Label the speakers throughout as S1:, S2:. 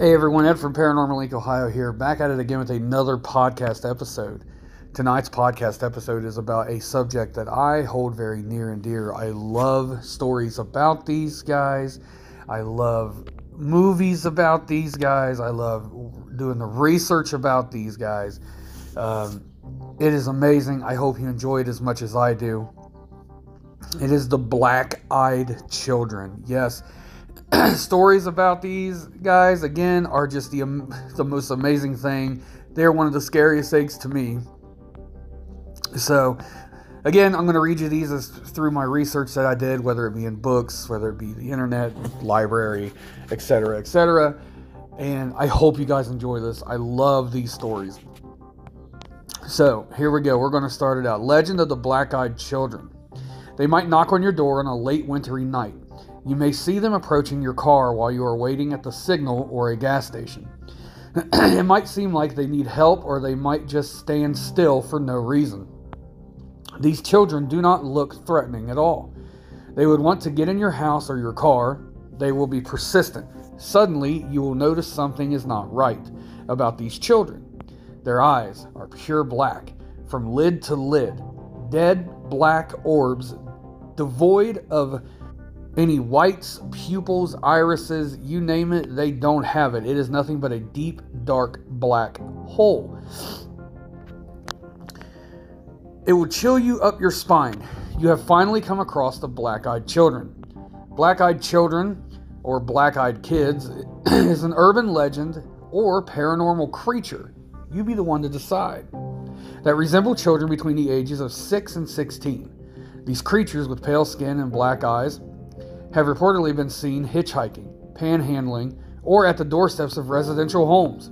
S1: Hey everyone, Ed from Paranormal Inc, Ohio here, back at it again with another podcast episode. Tonight's podcast episode is about a subject that I hold very near and dear. I love stories about these guys. I love movies about these guys. I love doing the research about these guys. Um, it is amazing. I hope you enjoy it as much as I do. It is the Black Eyed Children. Yes, stories about these guys again are just the um, the most amazing thing. They're one of the scariest things to me. So, again, I'm going to read you these as, through my research that I did, whether it be in books, whether it be the internet, library, etc., etc. And I hope you guys enjoy this. I love these stories. So, here we go. We're going to start it out. Legend of the Black Eyed Children. They might knock on your door on a late wintry night. You may see them approaching your car while you are waiting at the signal or a gas station. it might seem like they need help or they might just stand still for no reason. These children do not look threatening at all. They would want to get in your house or your car. They will be persistent. Suddenly, you will notice something is not right about these children. Their eyes are pure black, from lid to lid, dead black orbs, devoid of any whites, pupils, irises, you name it, they don't have it. It is nothing but a deep, dark, black hole. It will chill you up your spine. You have finally come across the black eyed children. Black eyed children, or black eyed kids, is an urban legend or paranormal creature. You be the one to decide. That resemble children between the ages of 6 and 16. These creatures with pale skin and black eyes have reportedly been seen hitchhiking, panhandling, or at the doorsteps of residential homes.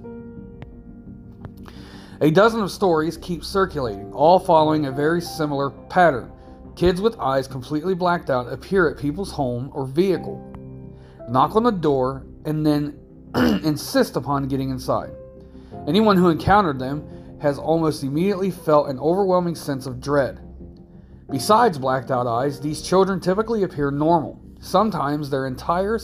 S1: A dozen of stories keep circulating, all following a very similar pattern. Kids with eyes completely blacked out appear at people's home or vehicle, knock on the door, and then insist upon getting inside. Anyone who encountered them has almost immediately felt an overwhelming sense of dread. Besides blacked out eyes, these children typically appear normal. Sometimes their entire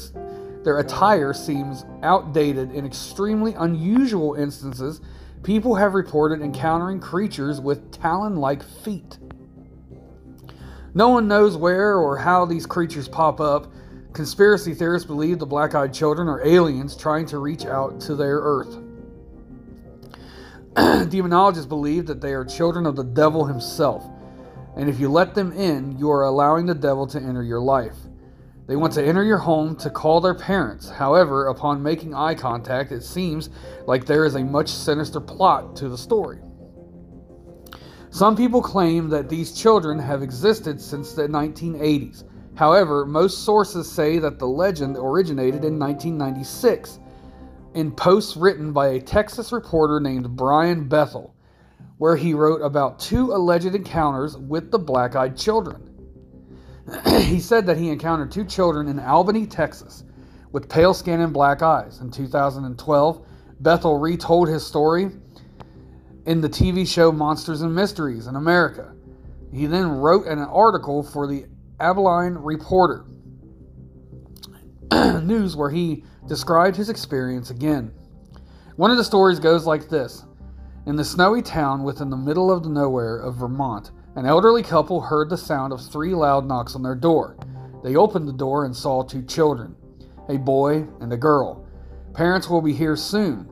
S1: their attire seems outdated in extremely unusual instances. People have reported encountering creatures with talon-like feet. No one knows where or how these creatures pop up. Conspiracy theorists believe the black-eyed children are aliens trying to reach out to their Earth. Demonologists believe that they are children of the devil himself, and if you let them in, you are allowing the devil to enter your life. They want to enter your home to call their parents. However, upon making eye contact, it seems like there is a much sinister plot to the story. Some people claim that these children have existed since the 1980s. However, most sources say that the legend originated in 1996 in posts written by a Texas reporter named Brian Bethel, where he wrote about two alleged encounters with the black eyed children. he said that he encountered two children in Albany, Texas, with pale skin and black eyes. In 2012, Bethel retold his story in the TV show Monsters and Mysteries in America. He then wrote an article for the Abilene Reporter News where he described his experience again. One of the stories goes like this In the snowy town within the middle of the nowhere of Vermont, an elderly couple heard the sound of three loud knocks on their door. They opened the door and saw two children a boy and a girl. Parents will be here soon.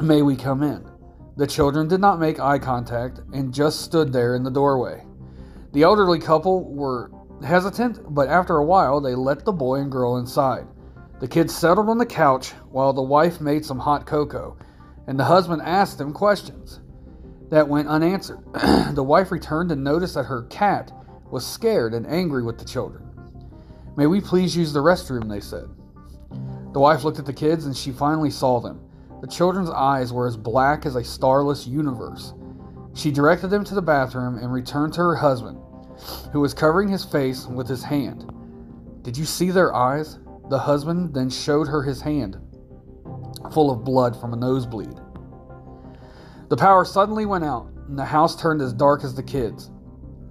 S1: May we come in? The children did not make eye contact and just stood there in the doorway. The elderly couple were hesitant, but after a while they let the boy and girl inside. The kids settled on the couch while the wife made some hot cocoa, and the husband asked them questions that went unanswered. the wife returned and noticed that her cat was scared and angry with the children. May we please use the restroom, they said. The wife looked at the kids and she finally saw them. The children's eyes were as black as a starless universe. She directed them to the bathroom and returned to her husband, who was covering his face with his hand. Did you see their eyes? The husband then showed her his hand, full of blood from a nosebleed. The power suddenly went out, and the house turned as dark as the kids'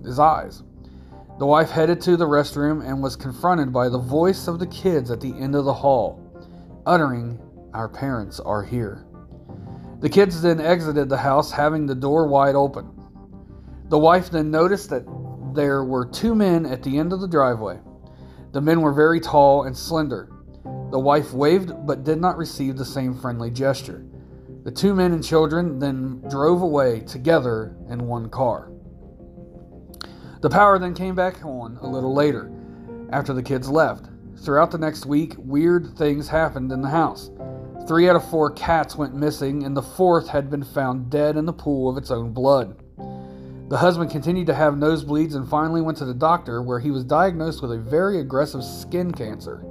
S1: his eyes. The wife headed to the restroom and was confronted by the voice of the kids at the end of the hall, uttering, our parents are here. The kids then exited the house, having the door wide open. The wife then noticed that there were two men at the end of the driveway. The men were very tall and slender. The wife waved but did not receive the same friendly gesture. The two men and children then drove away together in one car. The power then came back on a little later, after the kids left. Throughout the next week, weird things happened in the house. Three out of four cats went missing, and the fourth had been found dead in the pool of its own blood. The husband continued to have nosebleeds and finally went to the doctor, where he was diagnosed with a very aggressive skin cancer.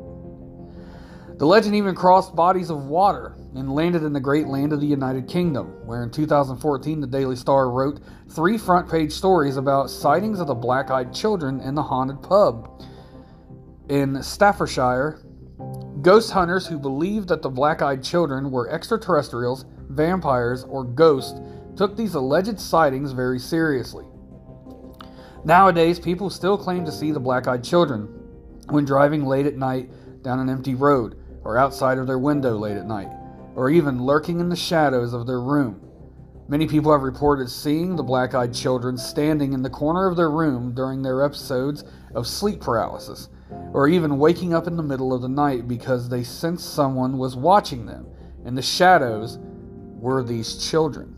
S1: The legend even crossed bodies of water and landed in the great land of the United Kingdom, where in 2014 the Daily Star wrote three front page stories about sightings of the black eyed children in the haunted pub in Staffordshire. Ghost hunters who believed that the black eyed children were extraterrestrials, vampires, or ghosts took these alleged sightings very seriously. Nowadays, people still claim to see the black eyed children when driving late at night down an empty road, or outside of their window late at night, or even lurking in the shadows of their room. Many people have reported seeing the black eyed children standing in the corner of their room during their episodes of sleep paralysis, or even waking up in the middle of the night because they sensed someone was watching them, and the shadows were these children.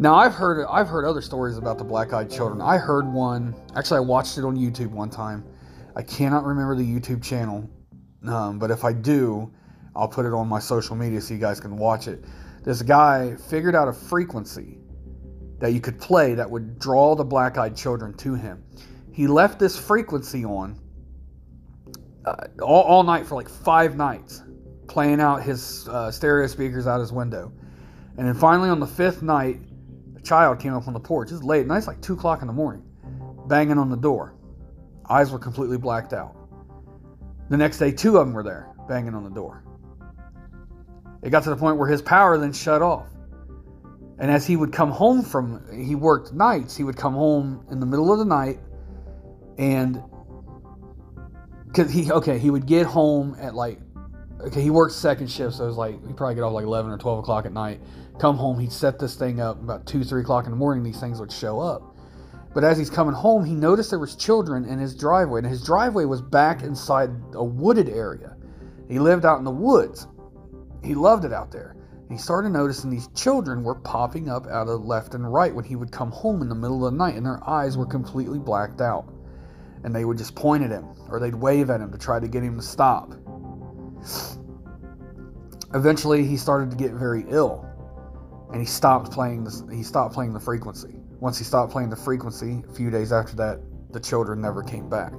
S1: Now I've heard I've heard other stories about the black-eyed children. I heard one. Actually, I watched it on YouTube one time. I cannot remember the YouTube channel, um, but if I do, I'll put it on my social media so you guys can watch it. This guy figured out a frequency that you could play that would draw the black-eyed children to him. He left this frequency on uh, all, all night for like five nights, playing out his uh, stereo speakers out his window. And then finally, on the fifth night, a child came up on the porch. It's late, and it's like 2 o'clock in the morning, banging on the door. Eyes were completely blacked out. The next day, two of them were there, banging on the door. It got to the point where his power then shut off. And as he would come home from, he worked nights, he would come home in the middle of the night and because he okay he would get home at like okay he worked second shift so it was like he probably get off like 11 or 12 o'clock at night. Come home he'd set this thing up about 2 3 o'clock in the morning these things would show up. But as he's coming home he noticed there was children in his driveway and his driveway was back inside a wooded area. He lived out in the woods he loved it out there he started noticing these children were popping up out of left and right when he would come home in the middle of the night and their eyes were completely blacked out and they would just point at him or they'd wave at him to try to get him to stop. Eventually, he started to get very ill, and he stopped playing. The, he stopped playing the frequency. Once he stopped playing the frequency, a few days after that, the children never came back.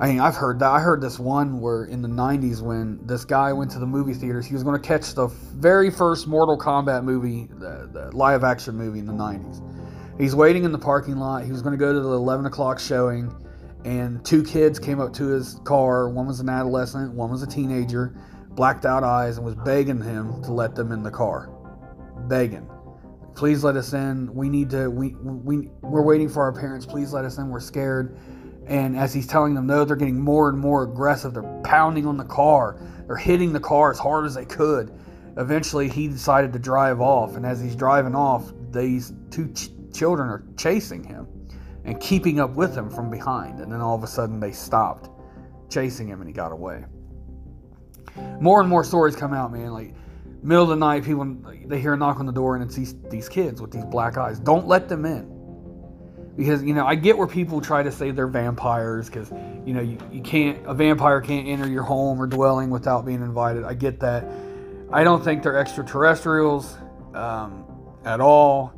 S1: I mean, I've heard that. I heard this one where in the 90s, when this guy went to the movie theaters, he was going to catch the very first Mortal Kombat movie, the, the live action movie in the 90s He's waiting in the parking lot. He was going to go to the 11 o'clock showing, and two kids came up to his car. One was an adolescent, one was a teenager, blacked out eyes, and was begging him to let them in the car. Begging. Please let us in. We need to. We we we're waiting for our parents. Please let us in. We're scared. And as he's telling them no, they're getting more and more aggressive. They're pounding on the car. They're hitting the car as hard as they could. Eventually, he decided to drive off. And as he's driving off, these two children are chasing him and keeping up with him from behind. And then all of a sudden they stopped chasing him and he got away. More and more stories come out, man. Like middle of the night, people they hear a knock on the door and it's these these kids with these black eyes. Don't let them in. Because you know, I get where people try to say they're vampires because you know you, you can't a vampire can't enter your home or dwelling without being invited. I get that. I don't think they're extraterrestrials um, at all.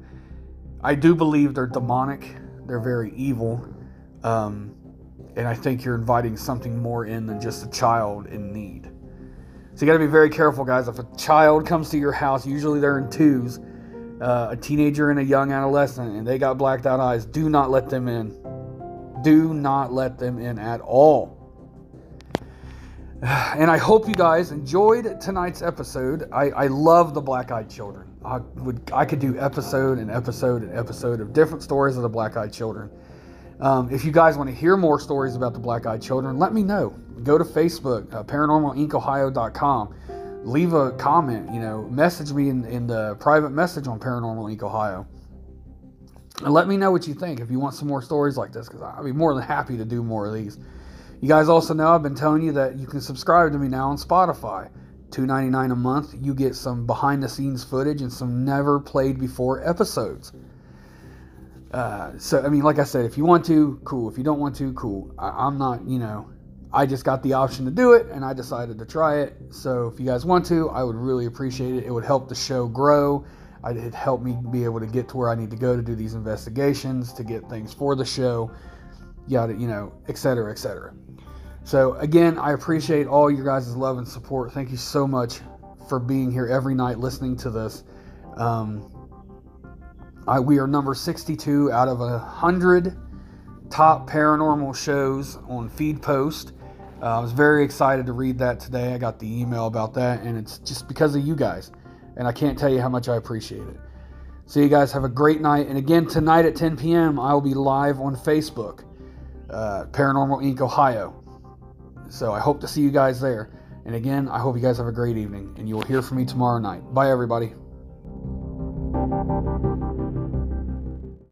S1: I do believe they're demonic. They're very evil. Um, and I think you're inviting something more in than just a child in need. So you got to be very careful, guys. If a child comes to your house, usually they're in twos, uh, a teenager and a young adolescent, and they got blacked out eyes, do not let them in. Do not let them in at all. And I hope you guys enjoyed tonight's episode. I, I love the black eyed children. I would I could do episode and episode and episode of different stories of the black eyed children. Um, if you guys want to hear more stories about the black eyed children, let me know. Go to Facebook, uh, paranormalincohio.com. leave a comment. You know, message me in, in the private message on Paranormal Inc. Ohio. And let me know what you think if you want some more stories like this, because I'll be more than happy to do more of these. You guys also know I've been telling you that you can subscribe to me now on Spotify. $2.99 a month, you get some behind the scenes footage and some never played before episodes. Uh, so, I mean, like I said, if you want to, cool. If you don't want to, cool. I, I'm not, you know, I just got the option to do it and I decided to try it. So, if you guys want to, I would really appreciate it. It would help the show grow. It'd help me be able to get to where I need to go to do these investigations, to get things for the show, yada, you know, et cetera, et cetera. So, again, I appreciate all your guys' love and support. Thank you so much for being here every night listening to this. Um, I, we are number 62 out of a 100 top paranormal shows on Feedspot. Uh, I was very excited to read that today. I got the email about that, and it's just because of you guys. And I can't tell you how much I appreciate it. So, you guys have a great night. And again, tonight at 10 p.m., I will be live on Facebook, uh, Paranormal Inc. Ohio. So, I hope to see you guys there. And again, I hope you guys have a great evening, and you will hear from me tomorrow night. Bye, everybody.